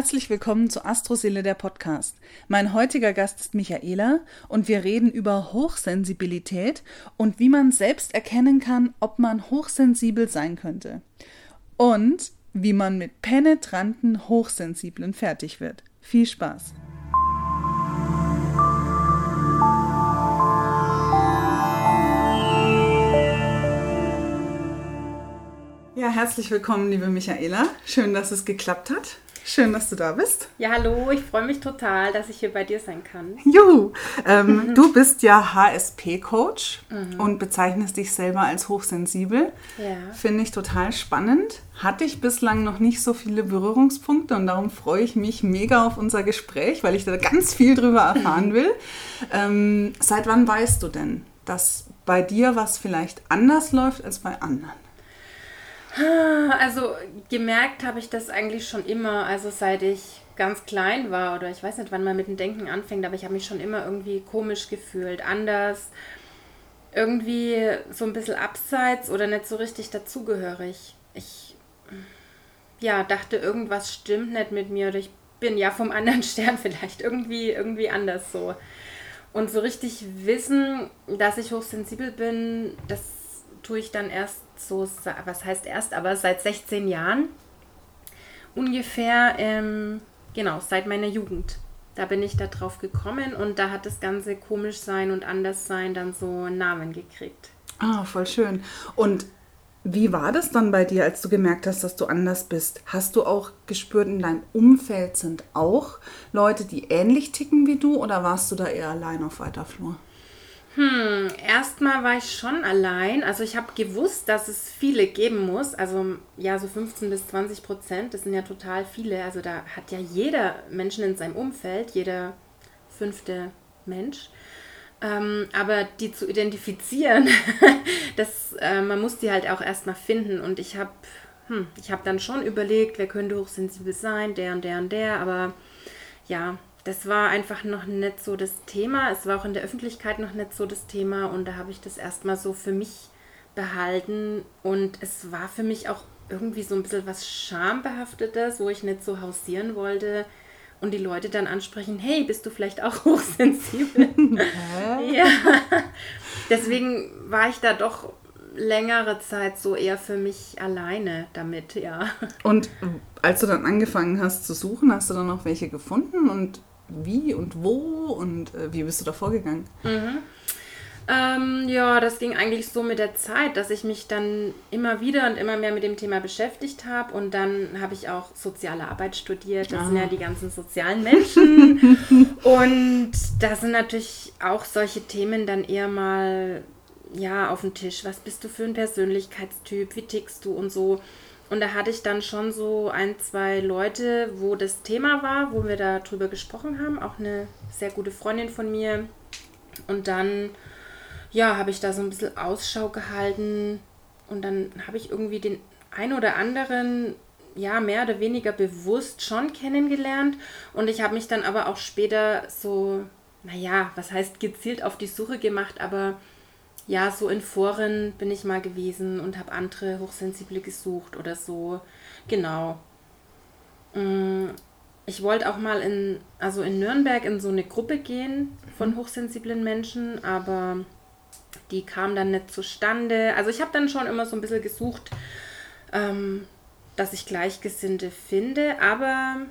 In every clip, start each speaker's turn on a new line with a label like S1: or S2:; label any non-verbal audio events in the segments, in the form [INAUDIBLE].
S1: Herzlich willkommen zu Astroseele der Podcast. Mein heutiger Gast ist Michaela und wir reden über Hochsensibilität und wie man selbst erkennen kann, ob man hochsensibel sein könnte. Und wie man mit penetranten Hochsensiblen fertig wird. Viel Spaß! Ja, herzlich willkommen, liebe Michaela. Schön, dass es geklappt hat. Schön, dass du da bist.
S2: Ja, hallo, ich freue mich total, dass ich hier bei dir sein kann.
S1: Juhu! Ähm, [LAUGHS] du bist ja HSP-Coach mhm. und bezeichnest dich selber als hochsensibel. Ja. Finde ich total spannend. Hatte ich bislang noch nicht so viele Berührungspunkte und darum freue ich mich mega auf unser Gespräch, weil ich da ganz viel drüber erfahren [LAUGHS] will. Ähm, seit wann weißt du denn, dass bei dir was vielleicht anders läuft als bei anderen?
S2: Also gemerkt habe ich das eigentlich schon immer, also seit ich ganz klein war oder ich weiß nicht, wann man mit dem Denken anfängt, aber ich habe mich schon immer irgendwie komisch gefühlt, anders, irgendwie so ein bisschen abseits oder nicht so richtig dazugehörig. Ich ja, dachte, irgendwas stimmt nicht mit mir oder ich bin ja vom anderen [LAUGHS] Stern vielleicht irgendwie irgendwie anders so. Und so richtig wissen, dass ich hochsensibel bin, das tue ich dann erst so, was heißt erst, aber seit 16 Jahren ungefähr, ähm, genau, seit meiner Jugend. Da bin ich da drauf gekommen und da hat das ganze komisch sein und anders sein dann so einen Namen gekriegt.
S1: Ah, voll schön. Und wie war das dann bei dir, als du gemerkt hast, dass du anders bist? Hast du auch gespürt, in deinem Umfeld sind auch Leute, die ähnlich ticken wie du oder warst du da eher allein auf weiter Flur?
S2: Hm, erstmal war ich schon allein. Also ich habe gewusst, dass es viele geben muss. Also ja, so 15 bis 20 Prozent, das sind ja total viele. Also da hat ja jeder Menschen in seinem Umfeld, jeder fünfte Mensch. Ähm, aber die zu identifizieren, [LAUGHS] das, äh, man muss die halt auch erstmal finden. Und ich habe hm, hab dann schon überlegt, wer könnte hochsensibel sein, der und der und der. Aber ja, das war einfach noch nicht so das Thema. Es war auch in der Öffentlichkeit noch nicht so das Thema und da habe ich das erstmal so für mich behalten und es war für mich auch irgendwie so ein bisschen was Schambehaftetes, wo ich nicht so hausieren wollte und die Leute dann ansprechen, hey, bist du vielleicht auch [LAUGHS] hochsensibel? [LAUGHS] ja. Deswegen war ich da doch längere Zeit so eher für mich alleine damit, ja.
S1: Und als du dann angefangen hast zu suchen, hast du dann noch welche gefunden und wie und wo und äh, wie bist du da vorgegangen?
S2: Mhm. Ähm, ja, das ging eigentlich so mit der Zeit, dass ich mich dann immer wieder und immer mehr mit dem Thema beschäftigt habe und dann habe ich auch soziale Arbeit studiert. Das ah. sind ja ah. die ganzen sozialen Menschen [LAUGHS] und da sind natürlich auch solche Themen dann eher mal ja auf dem Tisch. Was bist du für ein Persönlichkeitstyp? Wie tickst du und so? Und da hatte ich dann schon so ein, zwei Leute, wo das Thema war, wo wir da drüber gesprochen haben. Auch eine sehr gute Freundin von mir. Und dann, ja, habe ich da so ein bisschen Ausschau gehalten. Und dann habe ich irgendwie den ein oder anderen, ja, mehr oder weniger bewusst schon kennengelernt. Und ich habe mich dann aber auch später so, naja, was heißt gezielt auf die Suche gemacht, aber ja, so in Foren bin ich mal gewesen und habe andere Hochsensible gesucht oder so. Genau. Mm, ich wollte auch mal in, also in Nürnberg in so eine Gruppe gehen von hochsensiblen Menschen, aber die kam dann nicht zustande. Also ich habe dann schon immer so ein bisschen gesucht, ähm, dass ich Gleichgesinnte finde, aber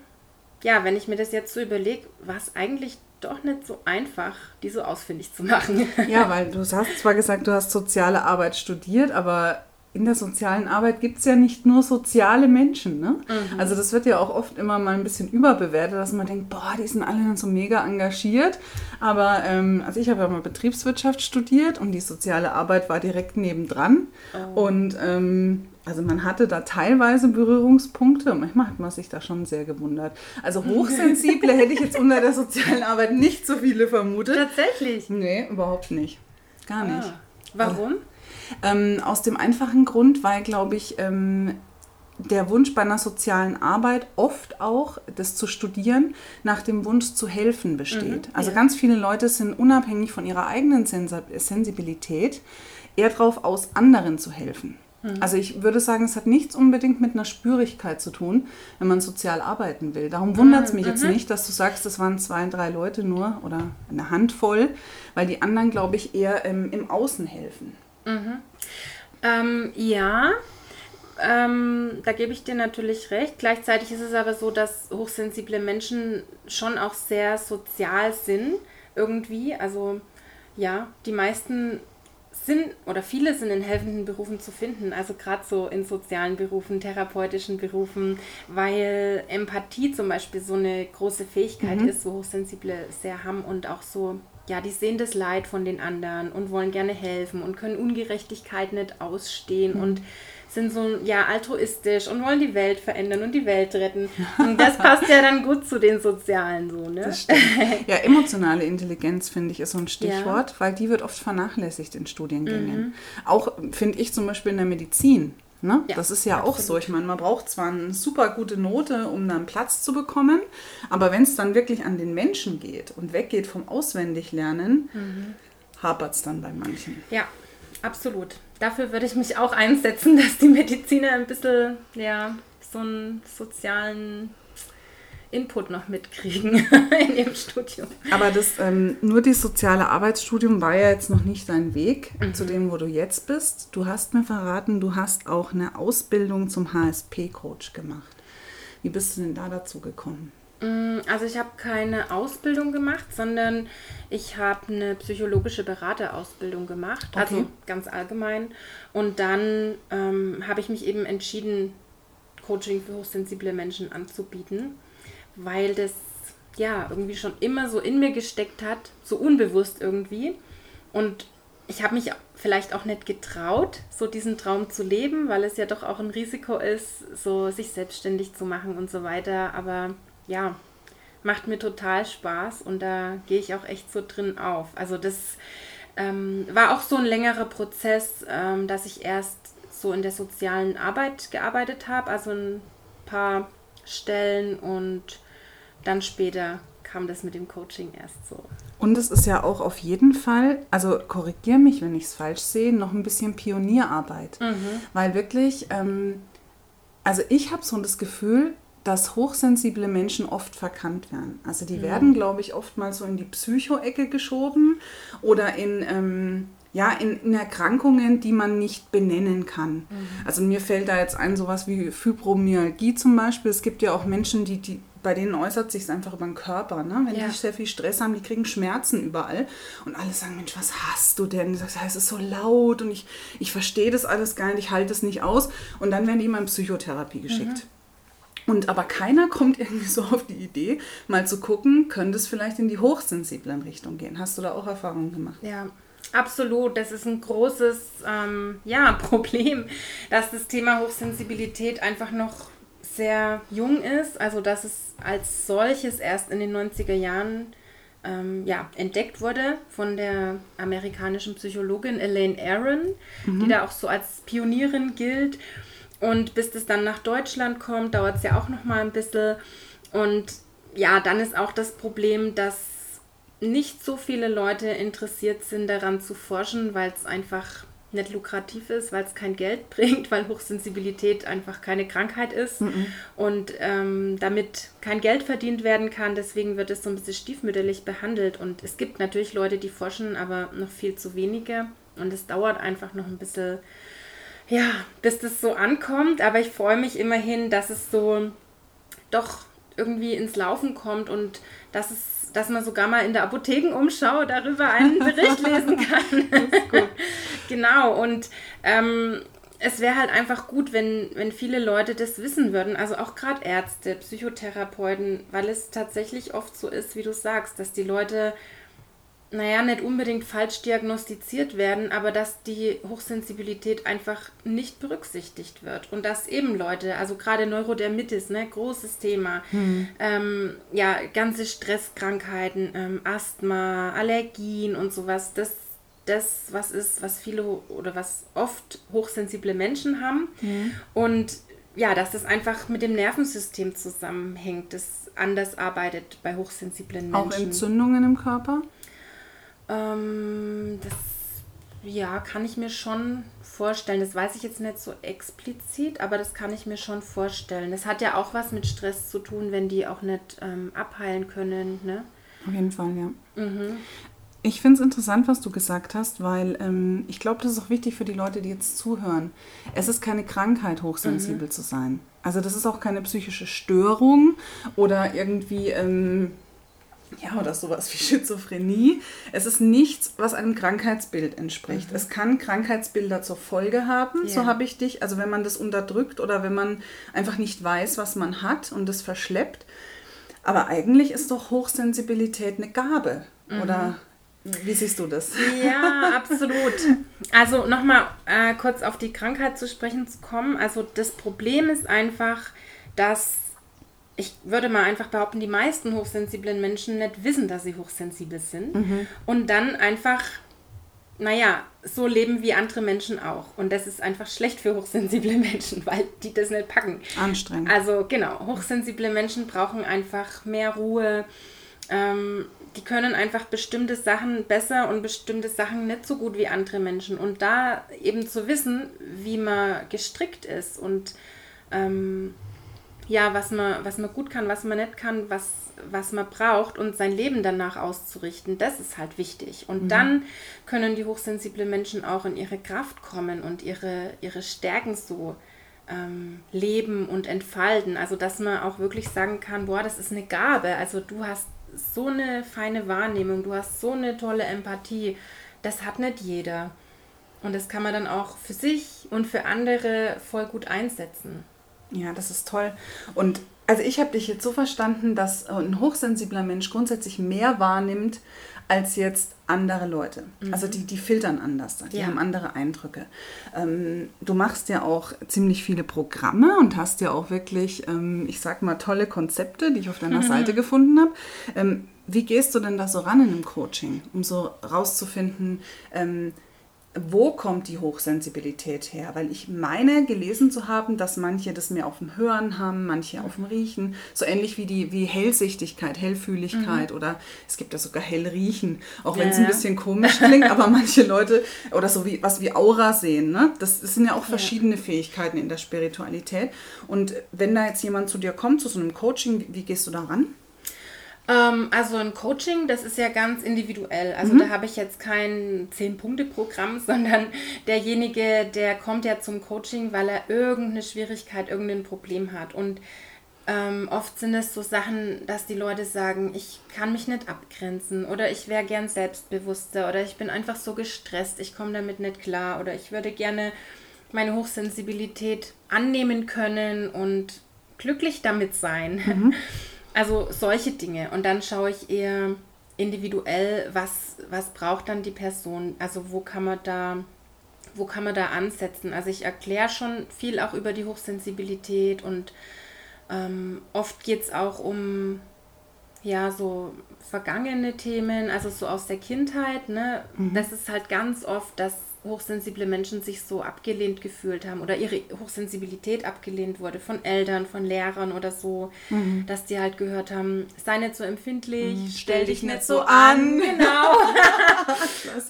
S2: ja, wenn ich mir das jetzt so überlege, was eigentlich doch nicht so einfach, die so ausfindig zu machen. [LAUGHS]
S1: Ja, weil du hast zwar gesagt, du hast soziale Arbeit studiert, aber in der sozialen Arbeit gibt es ja nicht nur soziale Menschen. Ne? Mhm. Also das wird ja auch oft immer mal ein bisschen überbewertet, dass man denkt, boah, die sind alle so mega engagiert. Aber ähm, also ich habe ja mal Betriebswirtschaft studiert und die soziale Arbeit war direkt nebendran. Oh. Und ähm, also man hatte da teilweise Berührungspunkte und manchmal hat man sich da schon sehr gewundert. Also Hochsensible hätte ich jetzt unter der sozialen Arbeit nicht so viele vermutet.
S2: Tatsächlich?
S1: Nee, überhaupt nicht. Gar nicht. Ah.
S2: Warum?
S1: Ähm, aus dem einfachen Grund, weil, glaube ich, ähm, der Wunsch bei einer sozialen Arbeit oft auch, das zu studieren, nach dem Wunsch zu helfen besteht. Mhm, also ja. ganz viele Leute sind unabhängig von ihrer eigenen Sensibilität eher darauf aus, anderen zu helfen. Mhm. Also ich würde sagen, es hat nichts unbedingt mit einer Spürigkeit zu tun, wenn man sozial arbeiten will. Darum wundert es mich mhm. jetzt nicht, dass du sagst, das waren zwei, drei Leute nur oder eine Handvoll, weil die anderen, glaube ich, eher ähm, im Außen helfen.
S2: Mhm. Ähm, ja, ähm, da gebe ich dir natürlich recht. Gleichzeitig ist es aber so, dass hochsensible Menschen schon auch sehr sozial sind, irgendwie. Also ja, die meisten sind oder viele sind in helfenden Berufen zu finden, also gerade so in sozialen Berufen, therapeutischen Berufen, weil Empathie zum Beispiel so eine große Fähigkeit mhm. ist, wo Hochsensible sehr haben und auch so ja, die sehen das Leid von den anderen und wollen gerne helfen und können Ungerechtigkeit nicht ausstehen mhm. und sind so ja altruistisch und wollen die Welt verändern und die Welt retten. Und das passt ja dann gut zu den Sozialen so, ne? Das
S1: stimmt. Ja, emotionale Intelligenz finde ich ist so ein Stichwort, ja. weil die wird oft vernachlässigt in Studiengängen. Mhm. Auch finde ich zum Beispiel in der Medizin. Ne? Ja, das ist ja absolut. auch so. Ich meine, man braucht zwar eine super gute Note, um dann Platz zu bekommen, aber wenn es dann wirklich an den Menschen geht und weggeht vom Auswendiglernen, mhm. hapert es dann bei manchen.
S2: Ja, absolut. Dafür würde ich mich auch einsetzen, [LAUGHS] dass die Mediziner ein bisschen ja, so einen sozialen Input noch mitkriegen [LAUGHS] in ihrem Studium.
S1: Aber das, ähm, nur das soziale Arbeitsstudium war ja jetzt noch nicht dein Weg mhm. zu dem, wo du jetzt bist. Du hast mir verraten, du hast auch eine Ausbildung zum HSP-Coach gemacht. Wie bist du denn da dazu gekommen?
S2: Mm, also ich habe keine Ausbildung gemacht, sondern ich habe eine psychologische Beraterausbildung gemacht, okay. also ganz allgemein. Und dann ähm, habe ich mich eben entschieden, Coaching für hochsensible Menschen anzubieten weil das ja irgendwie schon immer so in mir gesteckt hat, so unbewusst irgendwie. Und ich habe mich vielleicht auch nicht getraut, so diesen Traum zu leben, weil es ja doch auch ein Risiko ist, so sich selbstständig zu machen und so weiter. Aber ja, macht mir total Spaß und da gehe ich auch echt so drin auf. Also das ähm, war auch so ein längerer Prozess, ähm, dass ich erst so in der sozialen Arbeit gearbeitet habe, also ein paar Stellen und dann später kam das mit dem Coaching erst so.
S1: Und es ist ja auch auf jeden Fall, also korrigiere mich, wenn ich es falsch sehe, noch ein bisschen Pionierarbeit. Mhm. Weil wirklich, ähm, also ich habe so das Gefühl, dass hochsensible Menschen oft verkannt werden. Also die mhm. werden, glaube ich, oft mal so in die Psycho-Ecke geschoben oder in... Ähm, ja, in, in, Erkrankungen, die man nicht benennen kann. Mhm. Also mir fällt da jetzt ein, sowas wie Fibromyalgie zum Beispiel. Es gibt ja auch Menschen, die, die bei denen äußert sich es einfach über den Körper. Ne? Wenn ja. die sehr viel Stress haben, die kriegen Schmerzen überall. Und alle sagen, Mensch, was hast du denn? Das heißt, es ist so laut und ich, ich verstehe das alles gar nicht, ich halte es nicht aus. Und dann werden die immer in Psychotherapie geschickt. Mhm. Und aber keiner kommt irgendwie so auf die Idee, mal zu gucken, könnte es vielleicht in die hochsensiblen Richtung gehen. Hast du da auch Erfahrungen gemacht?
S2: Ja, Absolut, das ist ein großes ähm, ja, [LAUGHS] Problem, dass das Thema Hochsensibilität einfach noch sehr jung ist, also dass es als solches erst in den 90er Jahren ähm, ja, entdeckt wurde von der amerikanischen Psychologin Elaine Aron, mhm. die da auch so als Pionierin gilt. Und bis das dann nach Deutschland kommt, dauert es ja auch noch mal ein bisschen. Und ja, dann ist auch das Problem, dass nicht so viele Leute interessiert sind daran zu forschen, weil es einfach nicht lukrativ ist, weil es kein Geld [LAUGHS] bringt, weil Hochsensibilität einfach keine Krankheit ist mhm. und ähm, damit kein Geld verdient werden kann. Deswegen wird es so ein bisschen stiefmütterlich behandelt. Und es gibt natürlich Leute, die forschen, aber noch viel zu wenige. Und es dauert einfach noch ein bisschen, ja, bis das so ankommt. Aber ich freue mich immerhin, dass es so doch irgendwie ins Laufen kommt und dass es dass man sogar mal in der Apothekenumschau darüber einen Bericht lesen [LAUGHS] kann. [LAUGHS] genau, und ähm, es wäre halt einfach gut, wenn, wenn viele Leute das wissen würden, also auch gerade Ärzte, Psychotherapeuten, weil es tatsächlich oft so ist, wie du sagst, dass die Leute naja, nicht unbedingt falsch diagnostiziert werden, aber dass die Hochsensibilität einfach nicht berücksichtigt wird. Und dass eben Leute, also gerade Neurodermitis, ne, großes Thema, hm. ähm, ja, ganze Stresskrankheiten, ähm, Asthma, Allergien und sowas, das, das, was ist, was viele oder was oft hochsensible Menschen haben. Hm. Und ja, dass das einfach mit dem Nervensystem zusammenhängt, das anders arbeitet bei hochsensiblen Menschen.
S1: Auch Entzündungen im Körper?
S2: Ähm, das ja, kann ich mir schon vorstellen. Das weiß ich jetzt nicht so explizit, aber das kann ich mir schon vorstellen. Das hat ja auch was mit Stress zu tun, wenn die auch nicht ähm, abheilen können. Ne?
S1: Auf jeden Fall, ja. Mhm. Ich finde es interessant, was du gesagt hast, weil ähm, ich glaube, das ist auch wichtig für die Leute, die jetzt zuhören. Es ist keine Krankheit, hochsensibel mhm. zu sein. Also das ist auch keine psychische Störung oder irgendwie, ähm, ja, oder sowas wie [LAUGHS] Schizophrenie. Es ist nichts, was einem Krankheitsbild entspricht. Mhm. Es kann Krankheitsbilder zur Folge haben, ja. so habe ich dich. Also wenn man das unterdrückt oder wenn man einfach nicht weiß, was man hat und das verschleppt. Aber eigentlich ist doch Hochsensibilität eine Gabe. Mhm. Oder wie siehst du das?
S2: Ja, [LAUGHS] absolut. Also nochmal äh, kurz auf die Krankheit zu sprechen zu kommen. Also das Problem ist einfach, dass ich würde mal einfach behaupten, die meisten hochsensiblen Menschen nicht wissen, dass sie hochsensibel sind. Mhm. Und dann einfach, naja, so leben wie andere Menschen auch. Und das ist einfach schlecht für hochsensible [LAUGHS] Menschen, weil die das nicht packen.
S1: Anstrengend.
S2: Also genau, hochsensible Menschen brauchen einfach mehr Ruhe. Ähm, die können einfach bestimmte Sachen besser und bestimmte Sachen nicht so gut wie andere Menschen. Und da eben zu wissen, wie man gestrickt ist und ähm, ja, was man, was man gut kann, was man nicht kann, was, was man braucht und sein Leben danach auszurichten, das ist halt wichtig. Und mhm. dann können die hochsensiblen Menschen auch in ihre Kraft kommen und ihre, ihre Stärken so ähm, leben und entfalten. Also dass man auch wirklich sagen kann, boah, das ist eine Gabe. Also du hast so eine feine Wahrnehmung, du hast so eine tolle Empathie. Das hat nicht jeder. Und das kann man dann auch für sich und für andere voll gut einsetzen.
S1: Ja, das ist toll. Und also ich habe dich jetzt so verstanden, dass ein hochsensibler Mensch grundsätzlich mehr wahrnimmt als jetzt andere Leute. Mhm. Also die, die filtern anders, die ja. haben andere Eindrücke. Ähm, du machst ja auch ziemlich viele Programme und hast ja auch wirklich, ähm, ich sag mal, tolle Konzepte, die ich auf deiner mhm. [LAUGHS] Seite gefunden habe. Ähm, wie gehst du denn da so ran in einem Coaching, um so rauszufinden, ähm, wo kommt die Hochsensibilität her? Weil ich meine gelesen zu haben, dass manche das mehr auf dem Hören haben, manche auf dem Riechen, so ähnlich wie die wie Hellsichtigkeit, Hellfühligkeit mhm. oder es gibt ja sogar Hellriechen, auch wenn es ein bisschen komisch klingt, aber [LAUGHS] manche Leute oder so wie was wie Aura sehen, ne? Das, das sind ja auch verschiedene ja. Fähigkeiten in der Spiritualität. Und wenn da jetzt jemand zu dir kommt, zu so einem Coaching, wie, wie gehst du da ran?
S2: Ähm, also ein Coaching, das ist ja ganz individuell. Also mhm. da habe ich jetzt kein Zehn-Punkte-Programm, [LAUGHS] sondern derjenige, der kommt ja zum Coaching, weil er irgendeine Schwierigkeit, irgendein Problem hat. Und ähm, oft sind es so Sachen, dass die Leute sagen, ich kann mich nicht abgrenzen oder ich wäre gern selbstbewusster oder ich bin einfach so gestresst, ich komme damit nicht klar oder ich würde gerne meine Hochsensibilität annehmen können und glücklich damit sein. Mhm. [LAUGHS] Also solche Dinge. Und dann schaue ich eher individuell, was, was braucht dann die Person. Also wo kann man da, wo kann man da ansetzen. Also ich erkläre schon viel auch über die Hochsensibilität und ähm, oft geht es auch um ja so vergangene Themen, also so aus der Kindheit. Ne? Mhm. Das ist halt ganz oft, dass hochsensible Menschen sich so abgelehnt gefühlt haben oder ihre Hochsensibilität abgelehnt wurde von Eltern, von Lehrern oder so, mhm. dass die halt gehört haben, sei nicht so empfindlich, mhm. stell dich nicht so an. Genau.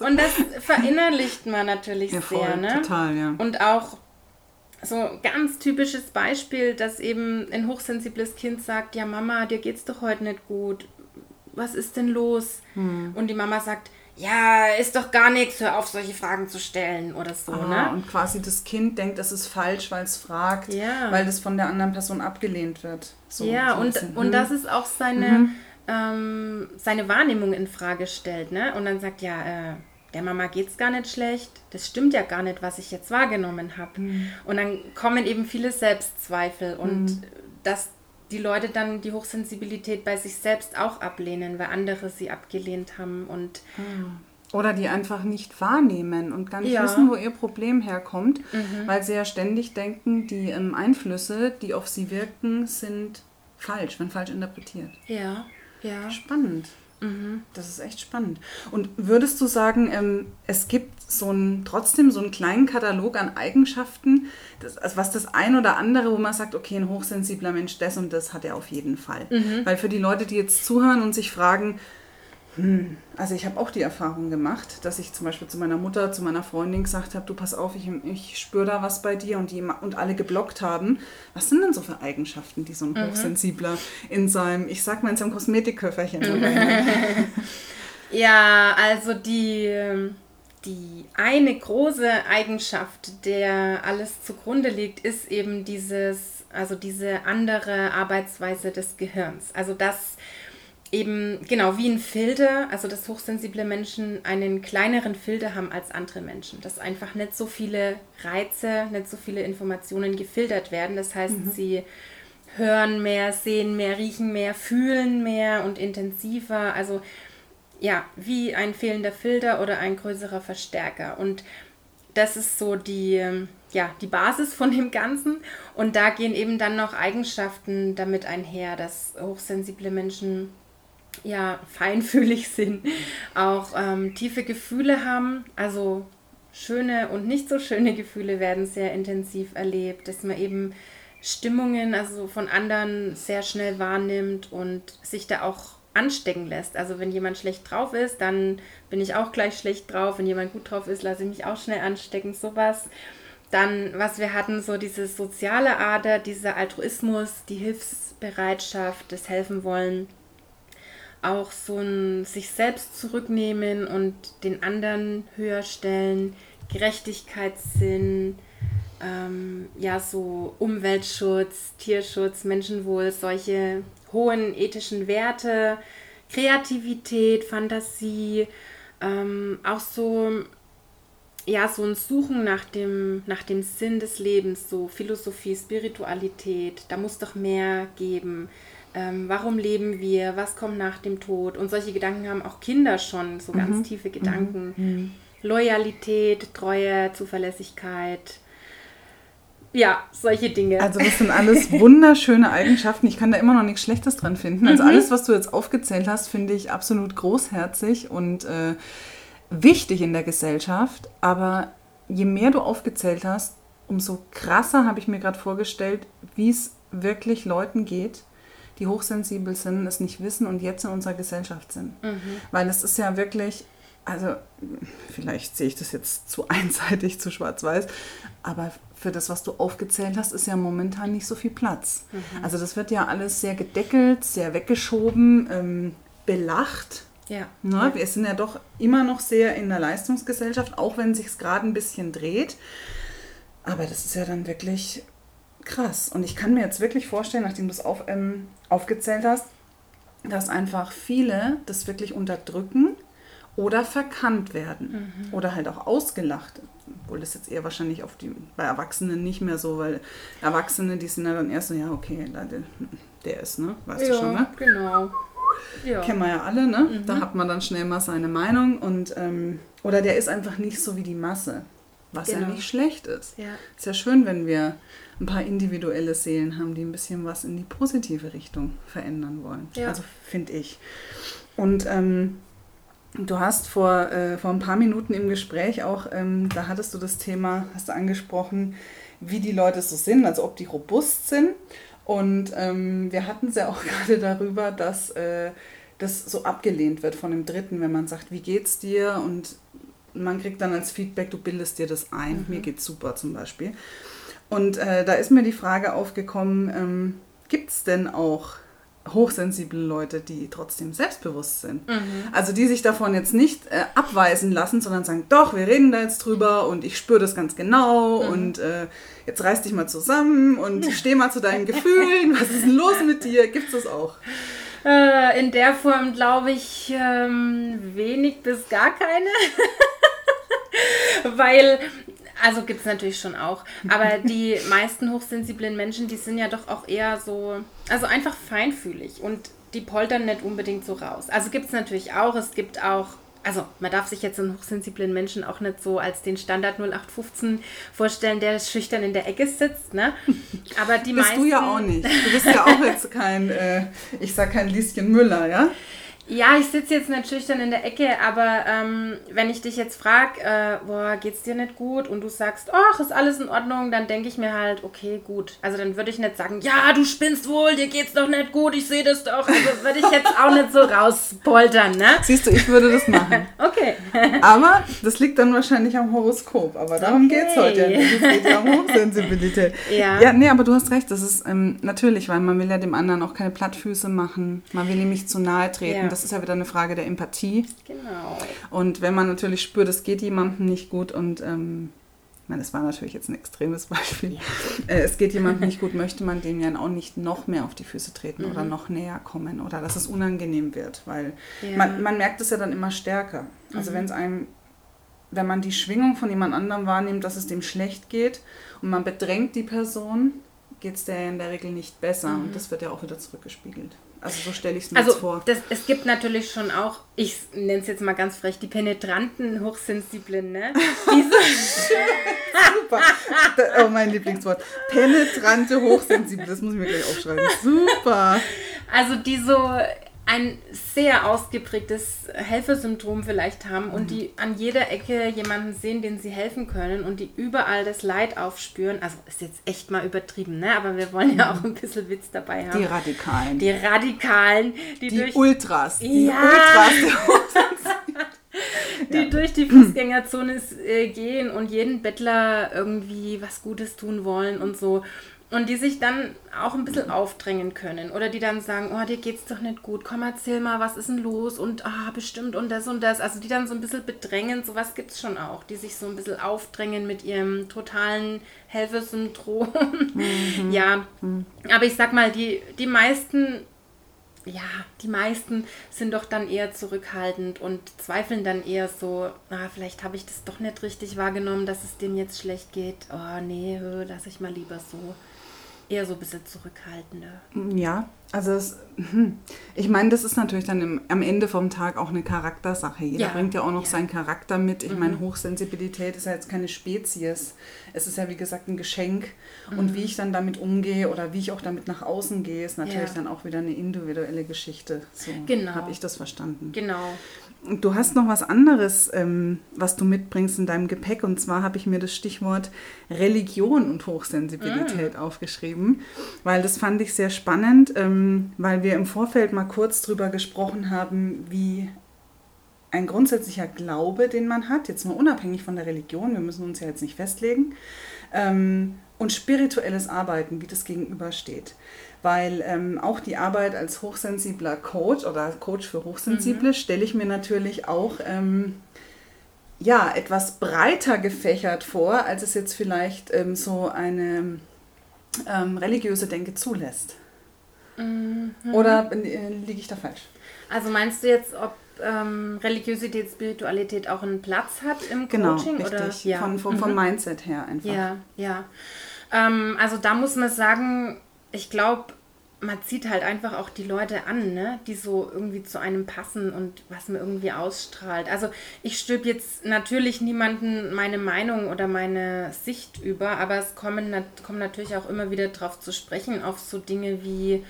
S2: [LAUGHS] [LAUGHS] und das verinnerlicht man natürlich ja, voll, sehr. Ne? Total, ja. Und auch so ganz typisches Beispiel, dass eben ein hochsensibles Kind sagt, ja Mama, dir geht's doch heute nicht gut. Was ist denn los? Mhm. Und die Mama sagt, ja, ist doch gar nichts, hör auf, solche Fragen zu stellen oder so. Ah, ne?
S1: Und quasi das Kind denkt, das ist falsch, weil es fragt, ja. weil das von der anderen Person abgelehnt wird.
S2: So, ja, so und, und das ist auch seine, mhm. ähm, seine Wahrnehmung in Frage stellt. Ne? Und dann sagt, ja, äh, der Mama geht es gar nicht schlecht, das stimmt ja gar nicht, was ich jetzt wahrgenommen habe. Mhm. Und dann kommen eben viele Selbstzweifel und mhm. das die Leute dann die Hochsensibilität bei sich selbst auch ablehnen, weil andere sie abgelehnt haben und
S1: hm. oder die einfach nicht wahrnehmen und gar nicht ja. wissen, wo ihr Problem herkommt, mhm. weil sie ja ständig denken, die ähm, Einflüsse, die auf sie wirken, sind falsch, wenn falsch interpretiert.
S2: Ja, ja.
S1: Spannend. Mhm. Das ist echt spannend. Und würdest du sagen, ähm, es gibt so einen, trotzdem so einen kleinen Katalog an Eigenschaften, das, also was das ein oder andere, wo man sagt, okay, ein hochsensibler Mensch, das und das hat er auf jeden Fall. Mhm. Weil für die Leute, die jetzt zuhören und sich fragen, Hm. Also ich habe auch die Erfahrung gemacht, dass ich zum Beispiel zu meiner Mutter, zu meiner Freundin gesagt habe, du pass auf, ich, ich spüre da was bei dir und, die, und alle geblockt haben. Was sind denn so für Eigenschaften, die so ein mhm. Hochsensibler in seinem, ich sag mal, in seinem Kosmetikköfferchen [LAUGHS] hat?
S2: ja, also die, die eine große Eigenschaft, der alles zugrunde liegt, ist eben dieses, also diese andere Arbeitsweise des Gehirns. Also das eben, genau, wie ein Filter, also dass hochsensible Menschen einen kleineren Filter haben als andere Menschen. Dass einfach nicht so viele Reize, nicht so viele Informationen gefiltert werden. Das heißt, mhm. sie hören mehr, sehen mehr, riechen mehr, fühlen mehr und intensiver. Also ja, wie ein fehlender Filter oder ein größerer Verstärker. Und das ist so die, ja, die Basis von dem Ganzen. Und da gehen eben dann noch Eigenschaften damit einher, dass hochsensible Menschen ja, feinfühlig [LAUGHS] sind, auch ähm, tiefe Gefühle haben. Also schöne und nicht so schöne Gefühle werden sehr intensiv erlebt, dass man eben Stimmungen also von anderen sehr schnell wahrnimmt und sich da auch anstecken lässt. Also wenn jemand schlecht drauf ist, dann bin ich auch gleich schlecht drauf. Wenn jemand gut drauf ist, lasse ich mich auch schnell anstecken, sowas. Dann, was wir hatten, so diese soziale Ader, dieser Altruismus, die Hilfsbereitschaft, das Helfen wollen auch so ein sich selbst zurücknehmen und den anderen höher stellen, Gerechtigkeitssinn, ähm, ja, so Umweltschutz, Tierschutz, Menschenwohl, solche hohen ethischen Werte, Kreativität, Fantasie, ähm, auch so, ja, so ein Suchen nach dem, nach dem Sinn des Lebens, so Philosophie, Spiritualität, da muss doch mehr geben ähm, warum leben wir, was kommt nach dem Tod. Und solche Gedanken haben auch Kinder schon, so ganz mhm. tiefe Gedanken. Mhm. mhm. Loyalität, Treue, Zuverlässigkeit. Ja, solche Dinge.
S1: Also das sind alles wunderschöne Eigenschaften. Ich kann da immer noch nichts Schlechtes dran finden. Also mhm. alles, was du jetzt aufgezählt hast, finde ich absolut großherzig und äh, wichtig in der Gesellschaft. Aber je mehr du aufgezählt hast, umso krasser habe ich mir gerade vorgestellt, wie es wirklich Leuten geht, die hochsensibel sind, es nicht wissen und jetzt in unserer Gesellschaft sind. Mhm. Weil es ist ja wirklich, also vielleicht sehe ich das jetzt zu [LAUGHS] einseitig, zu schwarz-weiß, aber für das, was du aufgezählt hast, ist ja momentan nicht so viel Platz. Mhm. Also das wird ja alles sehr gedeckelt, sehr weggeschoben, ähm, belacht. Ja. Ne? Wir sind ja doch immer noch sehr in der Leistungsgesellschaft, auch wenn sich es gerade ein bisschen dreht. Aber das ist ja dann wirklich krass. Und ich kann mir jetzt wirklich vorstellen, nachdem du es auf, ähm, aufgezählt hast, dass einfach viele das wirklich unterdrücken oder verkannt werden mhm. oder halt auch ausgelacht. Obwohl das jetzt eher wahrscheinlich auf die, bei Erwachsenen nicht mehr so, weil Erwachsene, die sind ja dann erst so, ja, okay, der, der ist, ne? Weißt ja, du schon, ne? genau. Ja. Kennen wir ja alle, ne? Mhm. Da hat man dann schnell mal seine Meinung und ähm, oder der ist einfach nicht so wie die Masse. Was genau. ja nicht schlecht ist. Ja. Ist ja schön, wenn wir ein paar individuelle Seelen haben, die ein bisschen was in die positive Richtung verändern wollen. Ja. Also finde ich. Und ähm, du hast vor, äh, vor ein paar Minuten im Gespräch auch, ähm, da hattest du das Thema, hast du angesprochen, wie die Leute so sind, also ob die robust sind. Und ähm, wir hatten es ja auch [LAUGHS] gerade darüber, dass äh, das so abgelehnt wird von dem Dritten, wenn man sagt, wie geht's dir? Und man kriegt dann als Feedback, du bildest dir das ein. Mhm. Mir geht's super zum Beispiel. Und äh, da ist mir die Frage aufgekommen, ähm, gibt es denn auch hochsensible Leute, die trotzdem selbstbewusst sind? Mhm. Also die sich davon jetzt nicht äh, abweisen lassen, sondern sagen, doch, wir reden da jetzt drüber und ich spüre das ganz genau mhm. und äh, jetzt reiß dich mal zusammen und [LAUGHS] steh mal zu deinen Gefühlen. Was ist denn los mit dir? Gibt es das auch?
S2: Äh, in der Form glaube ich ähm, wenig bis gar keine. [LAUGHS] Weil also gibt es natürlich schon auch. Aber [LAUGHS] die meisten hochsensiblen Menschen, die sind ja doch auch eher so, also einfach feinfühlig und die poltern nicht unbedingt so raus. Also gibt es natürlich auch. Es gibt auch, also man darf sich jetzt einen hochsensiblen Menschen auch nicht so als den Standard 0815 vorstellen, der schüchtern in der Ecke sitzt. Ne? [LAUGHS]
S1: Aber die bist meisten. du ja auch nicht. Du bist ja auch jetzt kein, äh, ich sag kein Lieschen Müller, ja?
S2: Ja, ich sitze jetzt natürlich dann in der Ecke, aber ähm, wenn ich dich jetzt frage, äh, boah, geht's dir nicht gut und du sagst, ach, ist alles in Ordnung, dann denke ich mir halt, okay, gut. Also dann würde ich nicht sagen, ja, du spinnst wohl, dir geht's doch nicht gut, ich sehe das doch. Also würde ich jetzt auch nicht so rauspoltern, ne?
S1: Siehst du, ich würde das machen. [LAUGHS]
S2: okay.
S1: aber das liegt dann wahrscheinlich am Horoskop, aber darum okay. geht's heute ja nicht. Es geht ja um Hochsensibilität. Ja. Ja, nee, aber du hast recht, das ist ähm, natürlich, weil man will ja dem anderen auch keine Plattfüße machen, man will ihm nicht zu nahe treten. Ja das ist ja wieder eine Frage der Empathie.
S2: Genau.
S1: Und wenn man natürlich spürt, es geht jemandem nicht gut und ähm, ich meine, es war natürlich jetzt ein extremes Beispiel. Ja. Äh, es geht jemandem nicht gut, möchte man dem ja auch nicht noch mehr auf die Füße treten mhm. oder noch näher kommen oder dass es unangenehm wird, weil ja. man, man merkt es ja dann immer stärker. Also mhm. wenn es einem, wenn man die Schwingung von jemand anderem wahrnimmt, dass es dem schlecht geht und man bedrängt die Person, geht es der in der Regel nicht besser mhm. und das wird ja auch wieder zurückgespiegelt. Also so stelle ich es mir
S2: also
S1: jetzt vor.
S2: Das, es gibt natürlich schon auch, ich nenne es jetzt mal ganz frech, die penetranten Hochsensiblen, ne? [LAUGHS]
S1: Super. Oh, mein Lieblingswort. Penetrante Hochsensible, das muss ich mir gleich aufschreiben. Super.
S2: Also die so ein sehr ausgeprägtes Helfersyndrom vielleicht haben mhm. und die an jeder Ecke jemanden sehen, den sie helfen können und die überall das Leid aufspüren. Also ist jetzt echt mal übertrieben, ne? Aber wir wollen ja auch ein bisschen Witz dabei haben.
S1: Die Radikalen.
S2: Die Radikalen, die,
S1: die
S2: durch
S1: Ultras.
S2: Die ja. Ultras. die [LAUGHS] ja. durch die Fußgängerzone äh, gehen und jeden Bettler irgendwie was Gutes tun wollen und so. Und die sich dann auch ein bisschen aufdrängen können. Oder die dann sagen, oh, dir geht's doch nicht gut, komm, erzähl mal, was ist denn los? Und ah, bestimmt und das und das. Also die dann so ein bisschen bedrängen, sowas gibt es schon auch, die sich so ein bisschen aufdrängen mit ihrem totalen Helfersyndrom. Mhm. [LAUGHS] ja, mhm. aber ich sag mal, die, die meisten, ja, die meisten sind doch dann eher zurückhaltend und zweifeln dann eher so, ah, vielleicht habe ich das doch nicht richtig wahrgenommen, dass es denen jetzt schlecht geht. Oh nee, lass ich mal lieber so eher so ein bisschen zurückhaltender.
S1: Ja, also es, hm, ich meine, das ist natürlich dann im, am Ende vom Tag auch eine Charaktersache. Jeder ja. bringt ja auch noch ja. seinen Charakter mit. Ich mhm. meine, Hochsensibilität ist ja jetzt keine Spezies. Es ist ja, wie gesagt, ein Geschenk. Mhm. Und wie ich dann damit umgehe oder wie ich auch damit nach außen gehe, ist natürlich ja. dann auch wieder eine individuelle Geschichte. So genau. habe ich das verstanden.
S2: Genau.
S1: Du hast noch was anderes, ähm, was du mitbringst in deinem Gepäck. Und zwar habe ich mir das Stichwort Religion und Hochsensibilität mhm. aufgeschrieben, weil das fand ich sehr spannend, ähm, weil wir im Vorfeld mal kurz drüber gesprochen haben, wie ein grundsätzlicher Glaube, den man hat, jetzt mal unabhängig von der Religion, wir müssen uns ja jetzt nicht festlegen, ähm, und spirituelles Arbeiten, wie das gegenübersteht weil ähm, auch die Arbeit als hochsensibler Coach oder Coach für Hochsensible mhm. stelle ich mir natürlich auch ähm, ja, etwas breiter gefächert vor, als es jetzt vielleicht ähm, so eine ähm, religiöse Denke zulässt. Mhm. Oder äh, liege ich da falsch?
S2: Also meinst du jetzt, ob ähm, Religiosität, Spiritualität auch einen Platz hat im
S1: genau,
S2: Coaching?
S1: Genau, richtig. Oder? Ja. Von, von, mhm. vom Mindset her einfach.
S2: Ja, ja. Ähm, also da muss man sagen, ich glaube, man zieht halt einfach auch die Leute an, ne? die so irgendwie zu einem passen und was man irgendwie ausstrahlt. Also ich stülpe jetzt natürlich niemanden meine Meinung oder meine Sicht über, aber es kommen, kommen natürlich auch immer wieder darauf zu sprechen, auf so Dinge wie,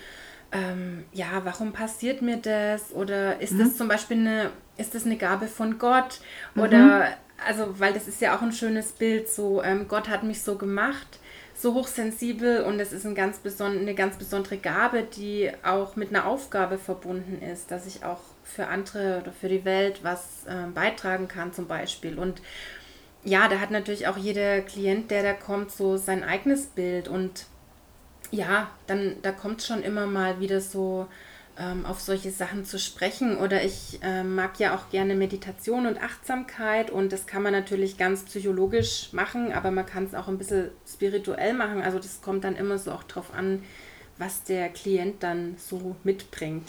S2: ähm, ja, warum passiert mir das? Oder ist mhm. das zum Beispiel eine, ist das eine Gabe von Gott? Oder, mhm. also, weil das ist ja auch ein schönes Bild, so, ähm, Gott hat mich so gemacht so hochsensibel und es ist ein ganz eine ganz besondere Gabe, die auch mit einer Aufgabe verbunden ist, dass ich auch für andere oder für die Welt was äh, beitragen kann zum Beispiel. Und ja, da hat natürlich auch jeder Klient, der da kommt, so sein eigenes Bild und ja, dann da kommt schon immer mal wieder so ähm, auf solche Sachen zu sprechen. Oder ich äh, mag ja auch gerne Meditation und Achtsamkeit und das kann man natürlich ganz psychologisch machen, aber man kann es auch ein bisschen spirituell machen. Also das kommt dann immer so auch drauf an, was der Klient dann so mitbringt.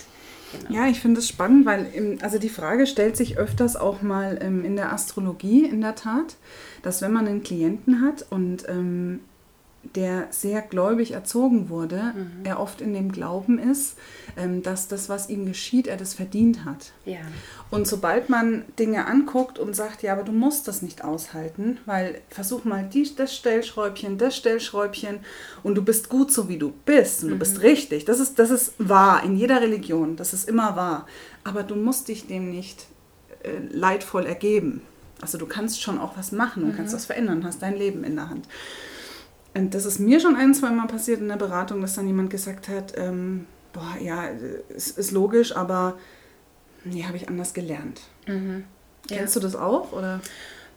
S1: Genau. Ja, ich finde es spannend, weil im, also die Frage stellt sich öfters auch mal ähm, in der Astrologie in der Tat, dass wenn man einen Klienten hat und ähm, der sehr gläubig erzogen wurde, mhm. er oft in dem Glauben ist, ähm, dass das, was ihm geschieht, er das verdient hat.
S2: Ja.
S1: Und sobald man Dinge anguckt und sagt, ja, aber du musst das nicht aushalten, weil versuch mal die, das Stellschräubchen, das Stellschräubchen und du bist gut so, wie du bist und mhm. du bist richtig. Das ist, das ist wahr in jeder Religion, das ist immer wahr. Aber du musst dich dem nicht äh, leidvoll ergeben. Also du kannst schon auch was machen und mhm. kannst was verändern, hast dein Leben in der Hand. Und das ist mir schon ein, zwei Mal passiert in der Beratung, dass dann jemand gesagt hat, ähm, boah, ja, es ist logisch, aber nee, habe ich anders gelernt. Mhm. Kennst ja. du das auch, oder?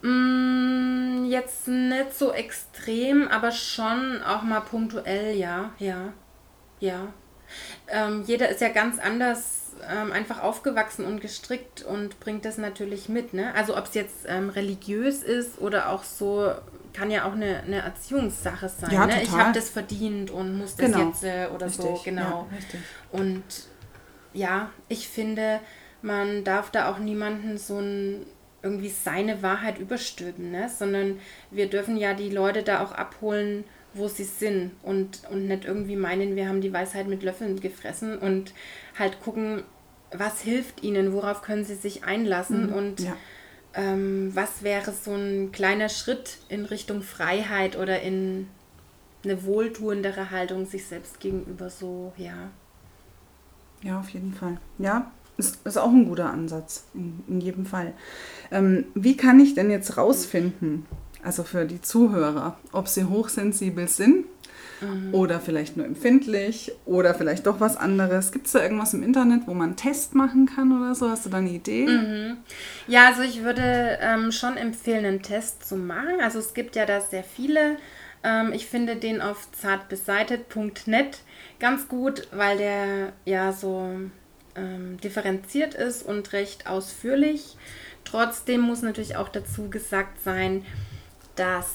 S2: Mm, jetzt nicht so extrem, aber schon auch mal punktuell, ja, ja, ja. Ähm, jeder ist ja ganz anders ähm, einfach aufgewachsen und gestrickt und bringt das natürlich mit. Ne? Also ob es jetzt ähm, religiös ist oder auch so kann ja auch eine, eine Erziehungssache sein. Ja, ne? Ich habe das verdient und muss das genau. jetzt äh, oder richtig. so, genau. Ja, und ja, ich finde, man darf da auch niemanden so ein irgendwie seine Wahrheit überstülpen, ne? sondern wir dürfen ja die Leute da auch abholen, wo sie sind und, und nicht irgendwie meinen, wir haben die Weisheit mit Löffeln gefressen und halt gucken, was hilft ihnen, worauf können sie sich einlassen mhm, und ja ähm, was wäre so ein kleiner Schritt in Richtung Freiheit oder in eine wohltuendere Haltung sich selbst gegenüber so, ja.
S1: Ja, auf jeden Fall. Ja, ist, ist auch ein guter Ansatz, in, in jedem Fall. Ähm, wie kann ich denn jetzt rausfinden, also für die Zuhörer, ob sie hochsensibel sind Mhm. Oder vielleicht nur empfindlich oder vielleicht doch was anderes. Gibt es da irgendwas im Internet, wo man einen Test machen kann oder so? Hast du da eine Idee?
S2: Mhm. Ja, also ich würde ähm, schon empfehlen, einen Test zu machen. Also es gibt ja da sehr viele. Ähm, ich finde den auf zartbeseitet.net ganz gut, weil der ja so ähm, differenziert ist und recht ausführlich. Trotzdem muss natürlich auch dazu gesagt sein, dass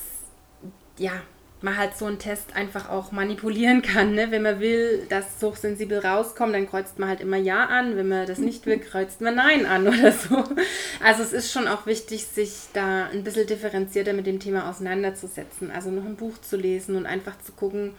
S2: ja, man halt so einen Test einfach auch manipulieren kann. Ne? Wenn man will, dass hochsensibel rauskommt, dann kreuzt man halt immer Ja an. Wenn man das nicht will, kreuzt man Nein an oder so. Also es ist schon auch wichtig, sich da ein bisschen differenzierter mit dem Thema auseinanderzusetzen. Also noch ein Buch zu lesen und einfach zu gucken,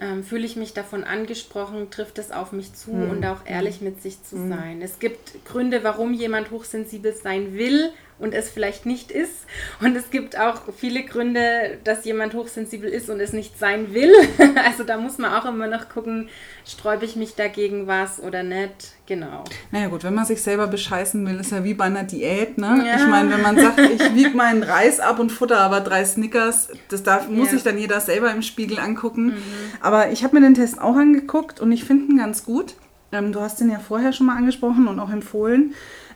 S2: ähm, fühle ich mich davon angesprochen, trifft es auf mich zu mhm. und auch ehrlich mit sich zu mhm. sein. Es gibt Gründe, warum jemand hochsensibel sein will und es vielleicht nicht ist. Und es gibt auch viele Gründe, dass jemand hochsensibel ist und es nicht sein will. [LAUGHS] Also da muss man auch immer noch gucken, sträube ich mich dagegen was oder nicht. Genau.
S1: Naja gut, wenn man sich selber bescheißen will, ist ja wie bei einer Diät. Ne? Ja. Ich meine, wenn man sagt, ich wiege meinen Reis ab und futter aber drei Snickers, das darf, muss sich dann jeder selber im Spiegel angucken. Mhm. Aber ich habe mir den Test auch angeguckt und ich finde ihn ganz gut. Ähm, du hast den ja vorher schon mal angesprochen und auch empfohlen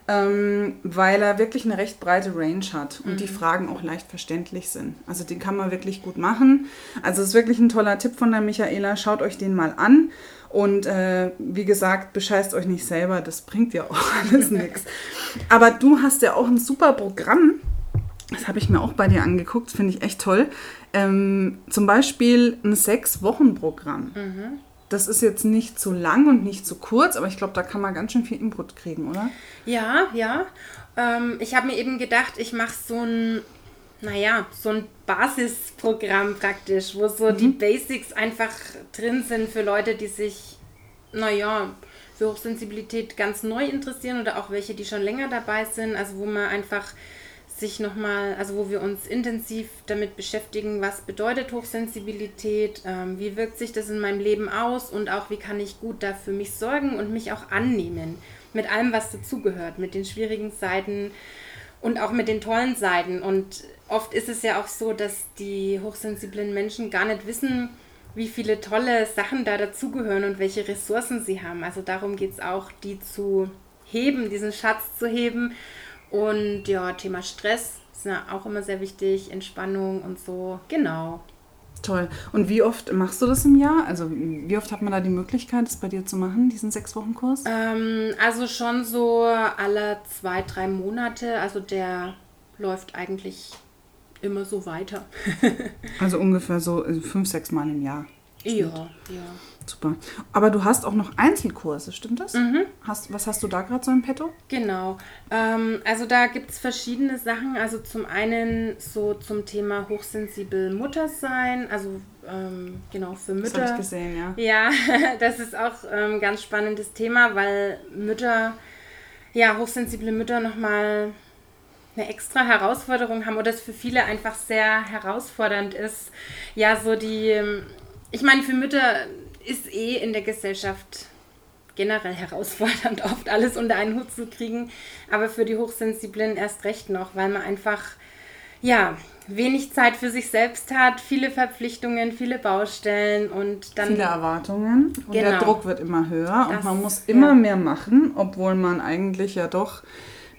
S1: ähm, weil er wirklich eine recht breite Range hat und mhm. die Fragen auch leicht verständlich sind. Also den kann man wirklich gut machen. Also ist wirklich ein toller Tipp von der Michaela. Schaut euch den mal an. Und äh, wie gesagt, bescheißt euch nicht selber, das bringt ja auch [LAUGHS] alles [LAUGHS] nichts. Aber du hast ja auch ein super Programm. Das habe ich mir auch bei dir angeguckt, finde ich echt toll. Ähm, zum Beispiel ein Sechs-Wochen-Programm. Mhm das ist jetzt nicht zu lang und nicht zu kurz, aber ich glaube, da kann man ganz schön viel Input kriegen, oder?
S2: Ja, ja. Ähm, ich habe mir eben gedacht, ich mache so ein, naja, so ein Basisprogramm praktisch, wo so mhm. die Basics einfach drin sind für Leute, die sich, naja, für Hochsensibilität ganz neu interessieren oder auch welche, die schon länger dabei sind. Also wo man einfach sich nochmal, also wo wir uns intensiv damit beschäftigen, was bedeutet Hochsensibilität, ähm, wie wirkt sich das in meinem Leben aus und auch wie kann ich gut da für mich sorgen und mich auch annehmen mit allem, was dazugehört, mit den schwierigen Seiten und auch mit den tollen Seiten. Und oft ist es ja auch so, dass die hochsensiblen Menschen gar nicht wissen, wie viele tolle Sachen da dazugehören und welche Ressourcen sie haben. Also darum geht es auch, die zu heben, diesen Schatz zu heben und ja, Thema Stress ist ja auch immer sehr wichtig, Entspannung und so. Genau.
S1: Toll. Und wie oft machst du das im Jahr? Also wie oft hat man da die Möglichkeit, das bei dir zu machen, diesen sechs Wochen Kurs?
S2: Ähm, also schon so alle zwei, drei Monate. Also der läuft eigentlich immer so weiter. [LAUGHS]
S1: also ungefähr so äh, fünf, sechs Mal im Jahr.
S2: Ja, ja.
S1: Super. Aber du hast auch noch Einzelkurse, stimmt das? Mhm. Hast, was hast du da gerade so im Petto?
S2: Genau. Ähm, also da gibt es verschiedene Sachen. Also zum einen so zum Thema hochsensibel Muttersein, also ähm, genau für Mütter. Das habe ich gesehen, ja. Ja, [LAUGHS] das ist auch ein ähm, ganz spannendes Thema, weil Mütter, ja, hochsensible Mütter nochmal eine extra Herausforderung haben oder es für viele einfach sehr herausfordernd ist. Ja, so die, ähm, ich meine, für Mütter ist eh in der Gesellschaft generell herausfordernd, [LAUGHS] oft alles unter einen Hut zu kriegen, aber für die Hochsensiblen erst recht noch, weil man einfach, ja, wenig Zeit für sich selbst hat, viele Verpflichtungen, viele Baustellen und dann.
S1: Viele Erwartungen und genau. der Druck wird immer höher das, und man muss immer ja. mehr machen, obwohl man eigentlich ja doch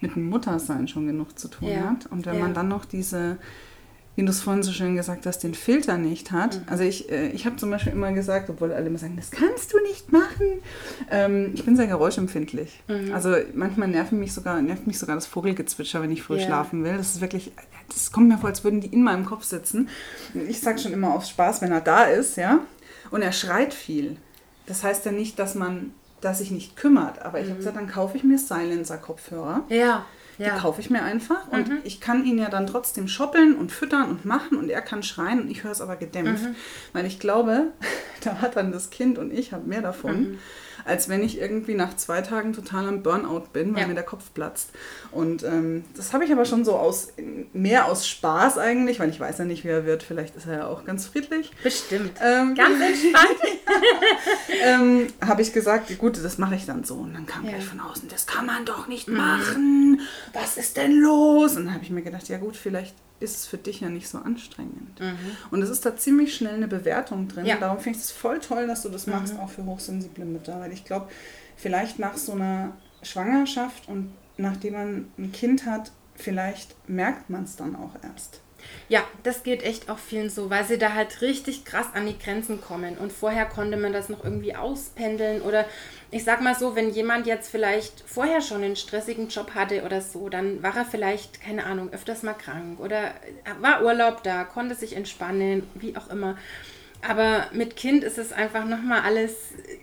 S1: mit dem Muttersein schon genug zu tun ja. hat. Und wenn ja. man dann noch diese wie du es vorhin so schön gesagt hast, den Filter nicht hat. Mhm. Also ich, äh, ich habe zum Beispiel immer gesagt, obwohl alle immer sagen, das kannst du nicht machen. Ähm, ich bin sehr geräuschempfindlich. Mhm. Also manchmal nervt mich sogar, nervt mich sogar das Vogelgezwitscher, wenn ich früh yeah. schlafen will. Das ist wirklich, das kommt mir vor, als würden die in meinem Kopf sitzen. Ich sage schon immer aus Spaß, wenn er da ist, ja, und er schreit viel. Das heißt ja nicht, dass man, dass sich nicht kümmert. Aber ich mhm. habe gesagt, dann kaufe ich mir Silencer-Kopfhörer. Ja. Ja. Die kaufe ich mir einfach und mhm. ich kann ihn ja dann trotzdem shoppeln und füttern und machen und er kann schreien und ich höre es aber gedämpft. Mhm. Weil ich glaube, [LAUGHS] da hat dann das Kind und ich habe mehr davon. Mhm als wenn ich irgendwie nach zwei Tagen total am Burnout bin, weil ja. mir der Kopf platzt. Und ähm, das habe ich aber schon so aus, mehr aus Spaß eigentlich, weil ich weiß ja nicht, wie er wird. Vielleicht ist er ja auch ganz friedlich.
S2: Bestimmt. Ähm, ganz [LAUGHS] entspannt.
S1: ähm, habe ich gesagt, gut, das mache ich dann so. Und dann kam ja. gleich von außen, das kann man doch nicht mhm. machen. Was ist denn los? Und dann habe ich mir gedacht, ja gut, vielleicht ist es für dich ja nicht so anstrengend. Mhm. Und es ist da ziemlich schnell eine Bewertung drin. Ja. Darum finde ich es voll toll, dass du das mhm. machst, auch für hochsensible Mütter. Weil ich glaube, vielleicht nach so einer Schwangerschaft und nachdem man ein Kind hat, vielleicht merkt man es dann auch erst.
S2: Ja, das geht echt auch vielen so, weil sie da halt richtig krass an die Grenzen kommen. Und vorher konnte man das noch irgendwie auspendeln. Oder ich sag mal so, wenn jemand jetzt vielleicht vorher schon einen stressigen Job hatte oder so, dann war er vielleicht, keine Ahnung, öfters mal krank oder war Urlaub da, konnte sich entspannen, wie auch immer. Aber mit Kind ist es einfach nochmal alles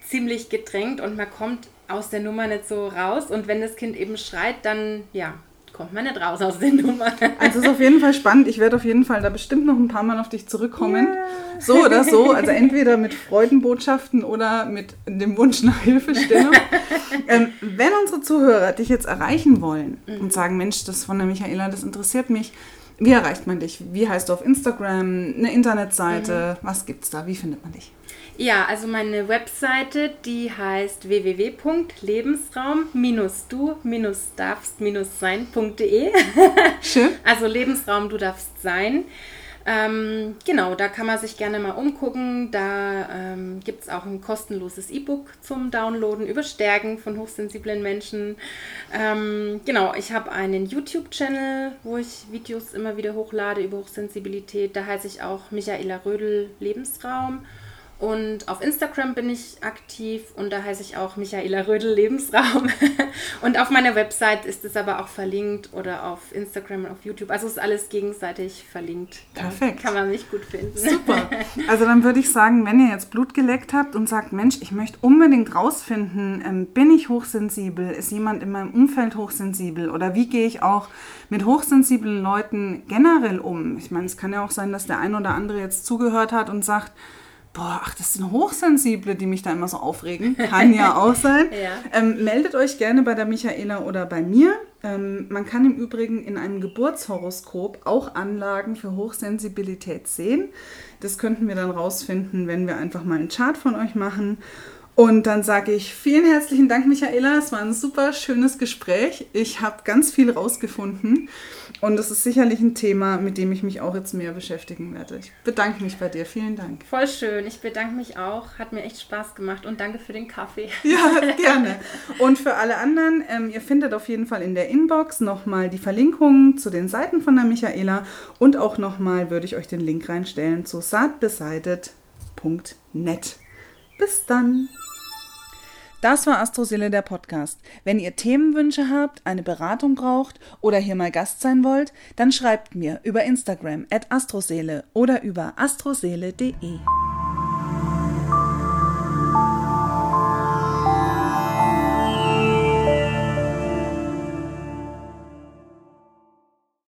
S2: ziemlich gedrängt und man kommt aus der Nummer nicht so raus. Und wenn das Kind eben schreit, dann ja, kommt man nicht raus aus der Nummer.
S1: Also es ist auf jeden Fall spannend. Ich werde auf jeden Fall da bestimmt noch ein paar Mal auf dich zurückkommen. Yeah. So oder so. Also entweder mit Freudenbotschaften oder mit dem Wunsch nach Hilfestellung. [LAUGHS] ähm, wenn unsere Zuhörer dich jetzt erreichen wollen mhm. und sagen, Mensch, das von der Michaela, das interessiert mich. Wie erreicht man dich? Wie heißt du auf Instagram? Eine Internetseite? Mhm. Was gibt's da? Wie findet man dich?
S2: Ja, also meine Webseite, die heißt www.lebensraum-du-darfst-sein.de. Schön. [LAUGHS] also Lebensraum, du darfst sein. Ähm, genau, da kann man sich gerne mal umgucken. Da ähm, gibt es auch ein kostenloses E-Book zum Downloaden über Stärken von hochsensiblen Menschen. Ähm, genau, ich habe einen YouTube-Channel, wo ich Videos immer wieder hochlade über Hochsensibilität. Da heiße ich auch Michaela Rödel Lebensraum. Und auf Instagram bin ich aktiv und da heiße ich auch Michaela Rödel Lebensraum. [LAUGHS] und auf meiner Website ist es aber auch verlinkt oder auf Instagram und auf YouTube. Also ist alles gegenseitig verlinkt. Perfekt. Kann man mich gut finden.
S1: Super. [LAUGHS] Also dann würde ich sagen, wenn ihr jetzt Blut geleckt habt und sagt, Mensch, ich möchte unbedingt rausfinden, ähm, bin ich hochsensibel? Ist jemand in meinem Umfeld hochsensibel? Oder wie gehe ich auch mit hochsensiblen Leuten generell um? Ich meine, es kann ja auch sein, dass der ein oder andere jetzt zugehört hat und sagt, boah, ach, das sind Hochsensible, die mich da immer so aufregen. Kann ja auch sein. [LAUGHS] ja. Ähm, meldet euch gerne bei der Michaela oder bei mir. Ähm, man kann im Übrigen in einem Geburtshoroskop auch Anlagen für Hochsensibilität sehen. Das könnten wir dann rausfinden, wenn wir einfach mal einen Chart von euch machen. Und dann sage ich vielen herzlichen Dank, Michaela. Es war ein super schönes Gespräch. Ich habe ganz viel rausgefunden. Und es ist sicherlich ein Thema, mit dem ich mich auch jetzt mehr beschäftigen werde. Ich bedanke mich bei dir. Vielen Dank.
S2: Voll schön. Ich bedanke mich auch. Hat mir echt Spaß gemacht. Und danke für den Kaffee. [LAUGHS]
S1: Ja, [LAUGHS] gerne. Und für alle anderen, ähm, ihr findet auf jeden Fall in der Inbox nochmal die Verlinkungen zu den Seiten von der Michaela. Und auch nochmal würde ich euch den Link reinstellen zu saatbeseitet.net. Bis dann. Das war Astroseele der Podcast. Wenn ihr Themenwünsche habt, eine Beratung braucht oder hier mal Gast sein wollt, dann schreibt mir über Instagram at astroseele oder über astroseele.de.